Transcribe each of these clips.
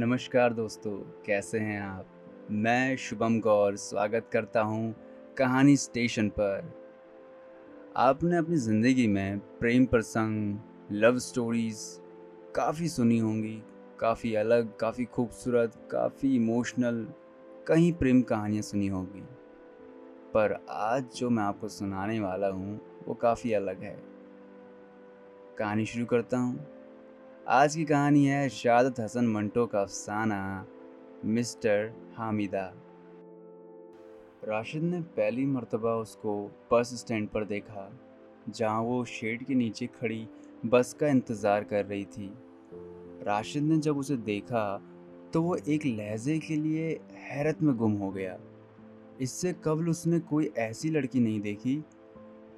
नमस्कार दोस्तों, कैसे हैं आप? मैं शुभम गौर स्वागत करता हूँ कहानी स्टेशन पर। आपने अपनी ज़िंदगी में प्रेम प्रसंग, लव स्टोरीज़ काफ़ी सुनी होंगी। काफ़ी अलग, काफ़ी खूबसूरत, काफ़ी इमोशनल, कहीं प्रेम कहानियाँ सुनी होंगी। पर आज जो मैं आपको सुनाने वाला हूँ, वो काफ़ी अलग है। कहानी शुरू करता हूँ। आज की कहानी है शादत हसन मंटो का अफसाना, मिस्टर हामिदा। राशिद ने पहली मर्तबा उसको बस स्टैंड पर देखा, जहाँ वो शेड के नीचे खड़ी बस का इंतज़ार कर रही थी। राशिद ने जब उसे देखा तो वो एक लहजे के लिए हैरत में गुम हो गया। इससे कबल उसने कोई ऐसी लड़की नहीं देखी,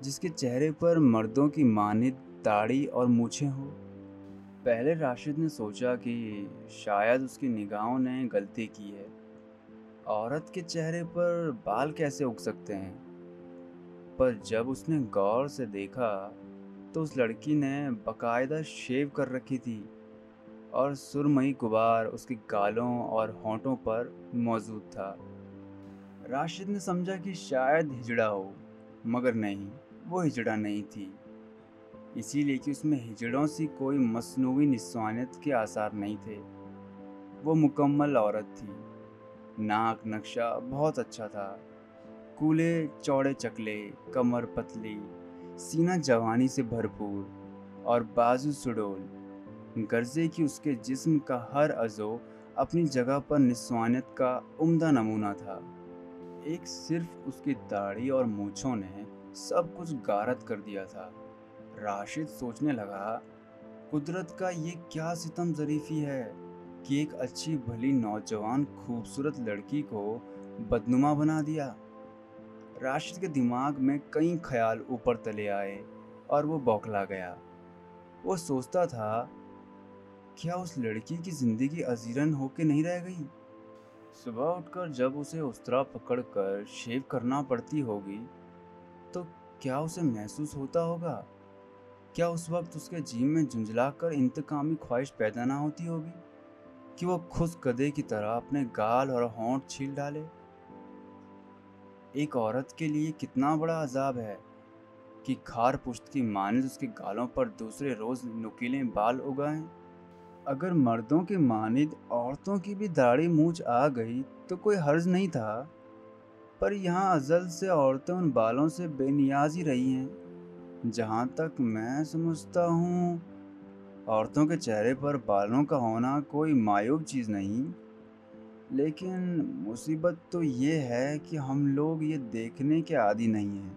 जिसके चेहरे पर मर्दों की मानित दाढ़ी और मूछें हो। पहले राशिद ने सोचा कि शायद उसकी निगाहों ने गलती की है। औरत के चेहरे पर बाल कैसे उग सकते हैं? पर जब उसने गौर से देखा तो उस लड़की ने बकायदा शेव कर रखी थी और सुरमई गुबार उसके गालों और होंठों पर मौजूद था। राशिद ने समझा कि शायद हिजड़ा हो, मगर नहीं, वो हिजड़ा नहीं थी। इसीलिए कि उसमें हिजड़ों से कोई मसनूवी निस्वानियत के आसार नहीं थे। वो मुकम्मल औरत थी। नाक नक्शा बहुत अच्छा था। कूले, चौड़े चकले, कमर पतली, सीना जवानी से भरपूर और बाजू सुडोल। गर्जे की उसके जिस्म का हर अजो अपनी जगह पर निस्वानियत का उम्दा नमूना था। एक सिर्फ़ उसकी दाढ़ी और मूछों ने सब कुछ गारत कर दिया था। राशिद सोचने लगा, कुदरत का ये क्या सितम ज़रीफ़ी है कि एक अच्छी, भली, नौजवान, खूबसूरत लड़की को बदनुमा बना दिया? राशिद के दिमाग में कई ख्याल ऊपर तले आए और वो बौखला गया। वो सोचता था, क्या उस लड़की की ज़िंदगी अजीरन होके नहीं रह गई? सुबह उठकर जब उसे उस्तरा पकड़कर शेव करना पड़ती होगी तो क्या उसे महसूस होता होगा? क्या उस वक्त उसके जीव में झुंझला कर इंतकामी ख्वाहिश पैदा ना होती होगी कि वो खुश कदे की तरह अपने गाल और होंठ छील डाले? एक औरत के लिए कितना बड़ा अजाब है कि खार पुश्त की मानद उसके गालों पर दूसरे रोज नुकीले बाल उगाएँ। अगर मर्दों के मानद औरतों की भी दाढ़ी मूछ आ गई तो कोई हर्ज नहीं था। पर यहाँ अजल से औरतें उन बालों से बेनियाज ही रही हैं। जहाँ तक मैं समझता हूँ, औरतों के चेहरे पर बालों का होना कोई मायूब चीज़ नहीं। लेकिन मुसीबत तो ये है कि हम लोग ये देखने के आदि नहीं हैं।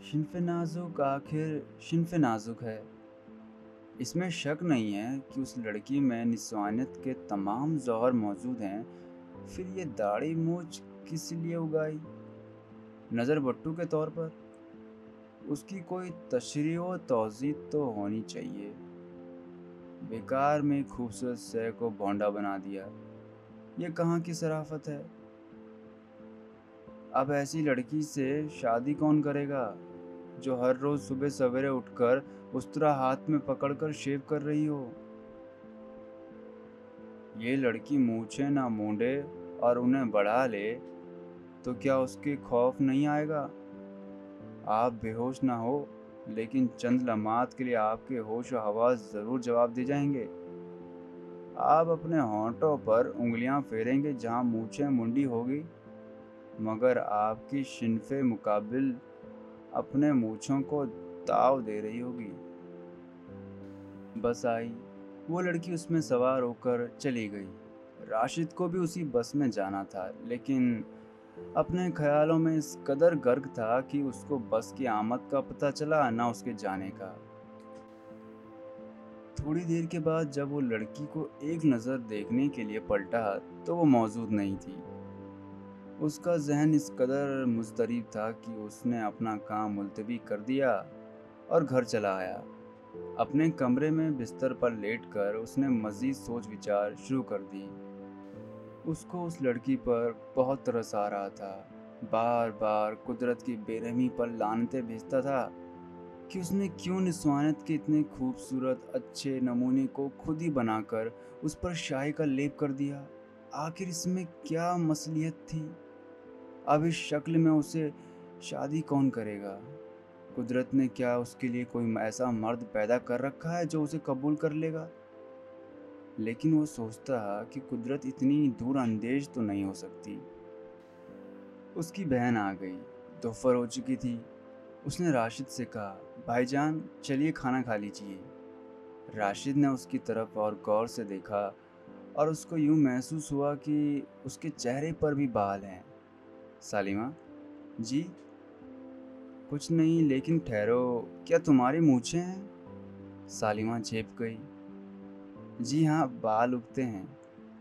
शिनफ नाजुक आखिर शिनफ नाजुक है। इसमें शक नहीं है कि उस लड़की में निस्वानियत के तमाम जौहर मौजूद हैं, फिर ये दाढ़ी मूछ किस लिए उगाई? नज़र बट्टू के तौर पर? उसकी कोई तशरी व तोज़ी तो होनी चाहिए। बेकार में खूबसूरत सह को बोंडा बना दिया। ये कहाँ की सराफत है? अब ऐसी लड़की से शादी कौन करेगा, जो हर रोज़ सुबह सवेरे उठकर उस तरह हाथ में पकड़कर शेव कर रही हो? ये लड़की मूछे ना मूंडे और उन्हें बढ़ा ले तो क्या उसके खौफ नहीं आएगा? आप बेहोश ना हो, लेकिन चंद लम्हात के लिए आपके होश व हवास ज़रूर जवाब दे जाएँगे। आप अपने होंठों पर उंगलियाँ फेरेंगे जहाँ मूछें मुंडी होगी, मगर आपकी शिनफे मुकाबिल अपने मूछों को ताव दे रही होगी। बस आई, वो लड़की उसमें सवार होकर चली गई। राशिद को भी उसी बस में जाना था, लेकिन अपने ख्यालों में इस कदर गर्क था कि उसको बस की आमद का पता चला, ना उसके जाने का। थोड़ी देर के बाद जब वो लड़की को एक नज़र देखने के लिए पलटा तो वो मौजूद नहीं थी। उसका जहन इस कदर मुस्तरब था कि उसने अपना काम मुलतवी कर दिया और घर चला आया। अपने कमरे में बिस्तर पर लेटकर उसने मज़ीद सोच विचार शुरू कर दी। उसको उस लड़की पर बहुत तरस आ रहा था। बार बार कुदरत की बेरहमी पर लानते भेजता था कि उसने क्यों निस्वानत के इतने खूबसूरत, अच्छे नमूने को खुद ही बनाकर उस पर शाही का लेप कर दिया। आखिर इसमें क्या मसलियत थी? अब इस शक्ल में उसे शादी कौन करेगा? कुदरत ने क्या उसके लिए कोई ऐसा मर्द पैदा कर रखा है जो उसे कबूल कर लेगा? लेकिन वो सोचता कि कुदरत इतनी दूर अंदेश तो नहीं हो सकती। उसकी बहन आ गई दोपहर हो चुकी थी। उसने राशिद से कहा भाईजान चलिए खाना खा लीजिए। राशिद ने उसकी तरफ़ और गौर से देखा और उसको यूँ महसूस हुआ कि उसके चेहरे पर भी बाल हैं। सालिमा, जी? कुछ नहीं, लेकिन ठहरो। क्या तुम्हारी मूछें हैं? सालिमा झेप गई। जी हाँ बाल उगते हैं।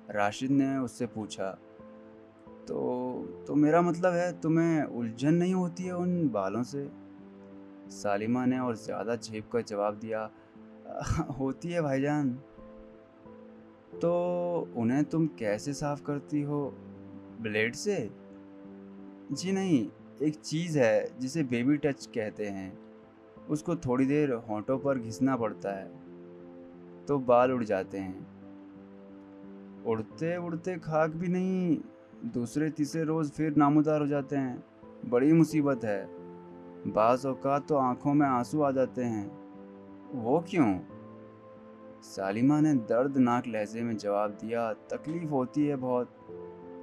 राशिद ने उससे पूछा तो तो मेरा मतलब है तुम्हें उलझन नहीं होती है उन बालों से? सालिमा ने और ज़्यादा झेप कर जवाब दिया होती है भाईजान। तो उन्हें तुम कैसे साफ़ करती हो? ब्लेड से? जी नहीं, एक चीज़ है जिसे बेबी टच कहते हैं। उसको थोड़ी देर होंठों पर घिसना पड़ता है। तो बाल उड़ जाते हैं। उड़ते उड़ते खाक भी नहीं, दूसरे, तीसरे रोज़ फिर नामुदार हो जाते हैं। बड़ी मुसीबत है। बाज़ अवकात तो आँखों में आँसू आ जाते हैं। वो क्यों? सालिमा ने दर्दनाक लहजे में जवाब दिया, तकलीफ़ होती है बहुत।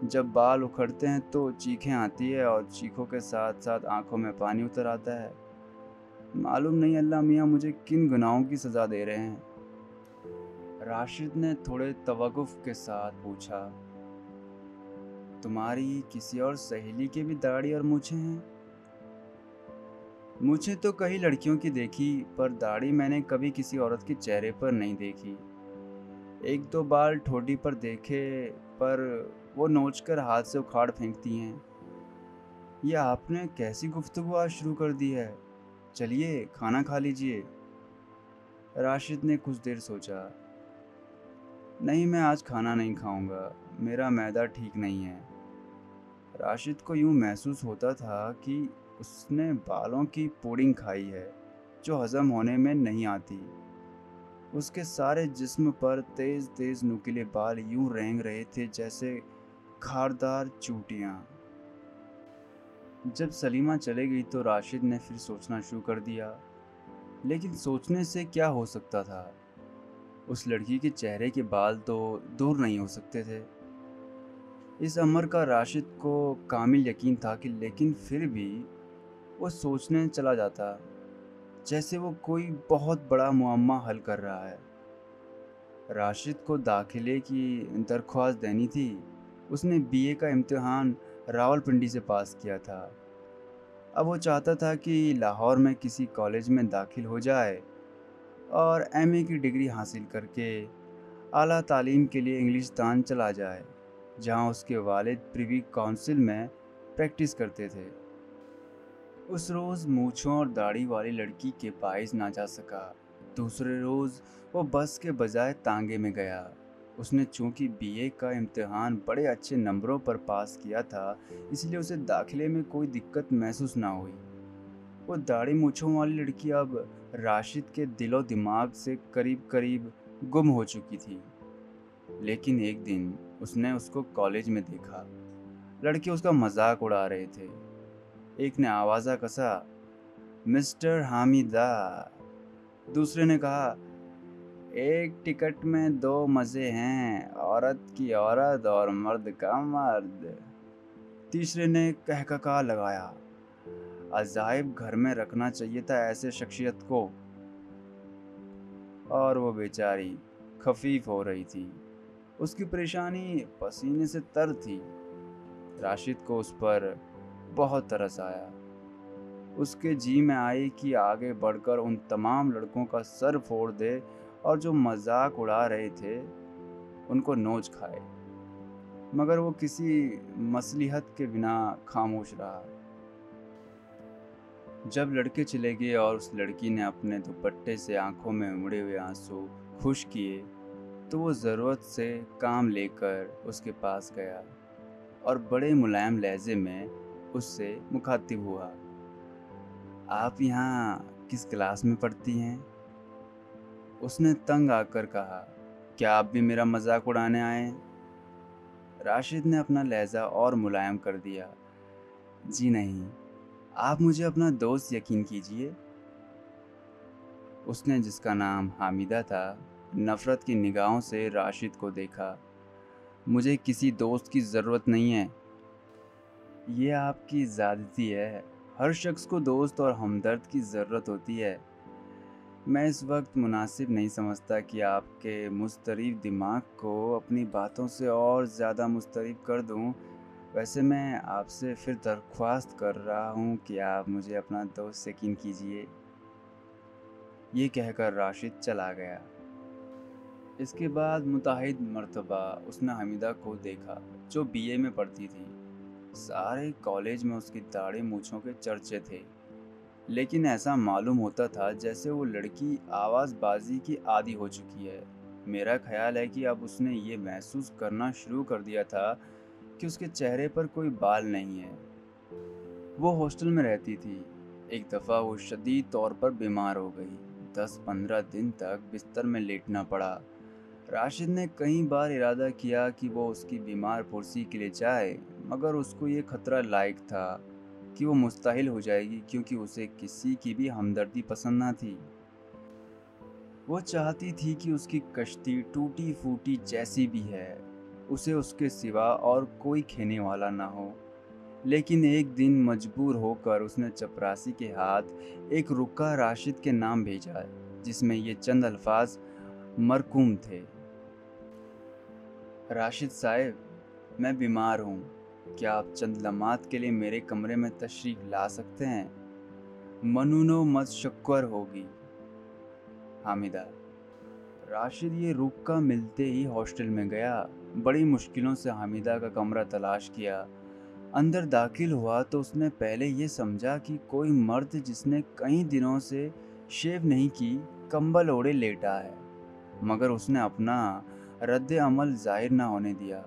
जब बाल उखड़ते हैं तो चीखें आती है और चीखों के साथ साथ आँखों में पानी उतर आता है। मालूम नहीं अल्लाह मियाँ मुझे किन गुनाहों की सज़ा दे रहे हैं। राशिद ने थोड़े तवकुफ के साथ पूछा, तुम्हारी किसी और सहेली के भी दाढ़ी और मूछें हैं? मुझे तो कई लड़कियों की देखी, पर दाढ़ी मैंने कभी किसी औरत के चेहरे पर नहीं देखी। एक दो बाल ठोडी पर देखे, पर वो नोच कर हाथ से उखाड़ फेंकती हैं। यह आपने कैसी गुफ्तगु आज शुरू कर दी है? चलिए, खाना खा लीजिए। राशिद ने कुछ देर सोचा। नहीं, मैं आज खाना नहीं खाऊँगा। मेरा मैदा ठीक नहीं है। राशिद को यूँ महसूस होता था कि उसने बालों की पुडिंग खाई है, जो हज़म होने में नहीं आती। उसके सारे जिस्म पर तेज़ तेज़ नुकीले बाल यूँ रेंग रहे थे जैसे खारदार चूटियाँ। जब सलीमा चले गई तो राशिद ने फिर सोचना शुरू कर दिया, लेकिन सोचने से क्या हो सकता था? उस लड़की के चेहरे के बाल तो दूर नहीं हो सकते थे। इस अमर का राशिद को कामिल यकीन था कि लेकिन फिर भी वो सोचने चला जाता, जैसे वो कोई बहुत बड़ा मुआमा हल कर रहा है। राशिद को दाखिले की दरख्वास्त देनी थी। उसने बीए का इम्तिहान रावलपिंडी से पास किया था। अब वो चाहता था कि लाहौर में किसी कॉलेज में दाखिल हो जाए। और एमए की डिग्री हासिल करके आला तालीम के लिए इंग्लिस्तान चला जाए, जहाँ उसके वालिद प्रिवी काउंसिल में प्रैक्टिस करते थे। उस रोज़ मूछों और दाढ़ी वाली लड़की के पाइज ना जा सका। दूसरे रोज़ वो बस के बजाय तांगे में गया। उसने चूँकि बीए का इम्तिहान बड़े अच्छे नंबरों पर पास किया था, इसलिए उसे दाखिले में कोई दिक्कत महसूस ना हुई। वो दाढ़ी मूछों वाली लड़की अब राशिद के दिलो दिमाग से करीब करीब गुम हो चुकी थी। लेकिन एक दिन उसने उसको कॉलेज में देखा। लड़के उसका मज़ाक उड़ा रहे थे। एक ने आवाज़ा कसा, मिस्टर हामिदा दूसरे ने कहा, एक टिकट में दो मज़े हैं, औरत की औरत और मर्द का मर्द। तीसरे ने कहकका लगाया अजायब घर में रखना चाहिए था ऐसे शख्सियत को। और वो बेचारी खफीफ हो रही थी। उसकी परेशानी पसीने से तर थी। राशिद को उस पर बहुत तरस आया। उसके जी में आई कि आगे बढ़कर उन तमाम लड़कों का सर फोड़ दे और जो मज़ाक उड़ा रहे थे, उनको नोच खाए। मगर वो किसी मसलिहत के बिना खामोश रहा। जब लड़के चले गए और उस लड़की ने अपने दुपट्टे से आँखों में उमड़े हुए आँसू खुश किए तो वो ज़रूरत से काम लेकर उसके पास गया और बड़े मुलायम लहजे में उससे मुखातिब हुआ। आप यहाँ किस क्लास में पढ़ती हैं? उसने तंग आकर कहा, क्या आप भी मेरा मज़ाक उड़ाने आए राशिद ने अपना लहजा और मुलायम कर दिया। जी नहीं आप मुझे अपना दोस्त यकीन कीजिए। उसने जिसका नाम हामिदा था, नफ़रत की निगाहों से राशिद को देखा। मुझे किसी दोस्त की ज़रूरत नहीं है। ये आपकी ज़्यादती है। हर शख्स को दोस्त और हमदर्द की ज़रूरत होती है। मैं इस वक्त मुनासिब नहीं समझता कि आपके मुस्तरब दिमाग को अपनी बातों से और ज़्यादा मुस्तरब कर दूँ। वैसे मैं आपसे फिर दरख्वास्त कर रहा हूँ कि आप मुझे अपना दोस्त यकीन कीजिए। ये कहकर राशिद चला गया। इसके बाद मुताहिद मरतबा उसने हमीदा को देखा, जो बीए में पढ़ती थी। सारे कॉलेज में उसकी दाढ़ी मूछों के चर्चे थे। लेकिन ऐसा मालूम होता था जैसे वो लड़की आवाज़बाजी की आदि हो चुकी है। मेरा ख्याल है कि अब उसने ये महसूस करना शुरू कर दिया था कि उसके चेहरे पर कोई बाल नहीं है। वो हॉस्टल में रहती थी। एक दफ़ा वो शदीद तौर पर बीमार हो गई। दस पंद्रह दिन तक बिस्तर में लेटना पड़ा। राशिद ने कई बार इरादा किया कि वो उसकी बीमार पुरसी के लिए जाए, मगर उसको ये खतरा लायक था कि वो मुस्तहिल हो जाएगी क्योंकि उसे किसी की भी हमदर्दी पसंद ना थी। वो चाहती थी कि उसकी कश्ती टूटी फूटी जैसी भी है। उसे उसके सिवा और कोई खेने वाला ना हो। लेकिन एक दिन मजबूर होकर उसने चपरासी के हाथ एक रुका राशिद के नाम भेजा, जिसमें ये चंद अल्फाज मरकूम थे। राशिद साहब, मैं बीमार हूँ। क्या आप चंद लम्हात के लिए मेरे कमरे में तशरीफ़ ला सकते हैं? मनुनो मत शक्कर होगी। हामिदा राशिद ये रुका मिलते ही हॉस्टल में गया, बड़ी मुश्किलों से हामिदा का कमरा तलाश किया। अंदर दाखिल हुआ तो उसने पहले ये समझा कि कोई मर्द जिसने कई दिनों से शेव नहीं की, कंबल ओढ़े लेटा है। मगर उसने अपना रद्द अमल ज़ाहिर ना होने दिया।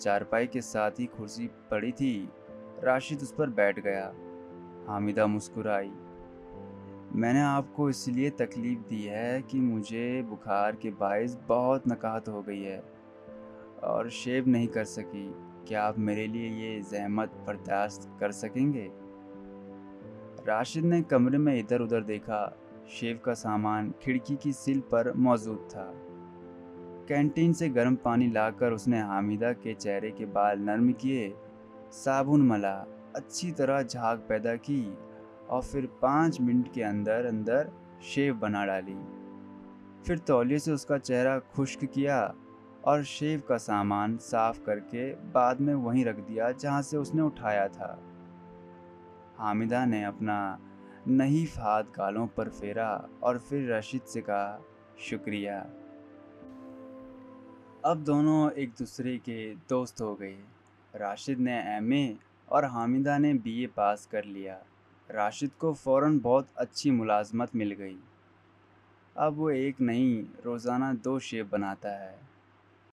चारपाई के साथ ही कुर्सी पड़ी थी। राशिद उस पर बैठ गया। हामिदा मुस्कुराई। मैंने आपको इसलिए तकलीफ़ दी है कि मुझे बुखार के बायस बहुत नकाहत हो गई है और शेव नहीं कर सकी। क्या आप मेरे लिए ये जहमत बर्दाश्त कर सकेंगे? राशिद ने कमरे में इधर उधर देखा। शेव का सामान खिड़की की सिल पर मौजूद था। कैंटीन से गर्म पानी लाकर उसने हामिदा के चेहरे के बाल नरम किए। साबुन मला, अच्छी तरह झाग पैदा की। और फिर पाँच मिनट के अंदर अंदर शेव बना डाली। फिर तौलिए से उसका चेहरा खुश्क किया और शेव का सामान साफ़ करके बाद में वहीं रख दिया जहाँ से उसने उठाया था। हामिदा ने अपना नहीफ हाथ गालों पर फेरा और फिर रशीद से कहा, शुक्रिया। अब दोनों एक दूसरे के दोस्त हो गए। राशिद ने एमए और हामिदा ने बीए पास कर लिया। राशिद को फ़ौर बहुत अच्छी मुलाजमत मिल गई। अब वो एक नहीं रोज़ाना दो शेप बनाता है।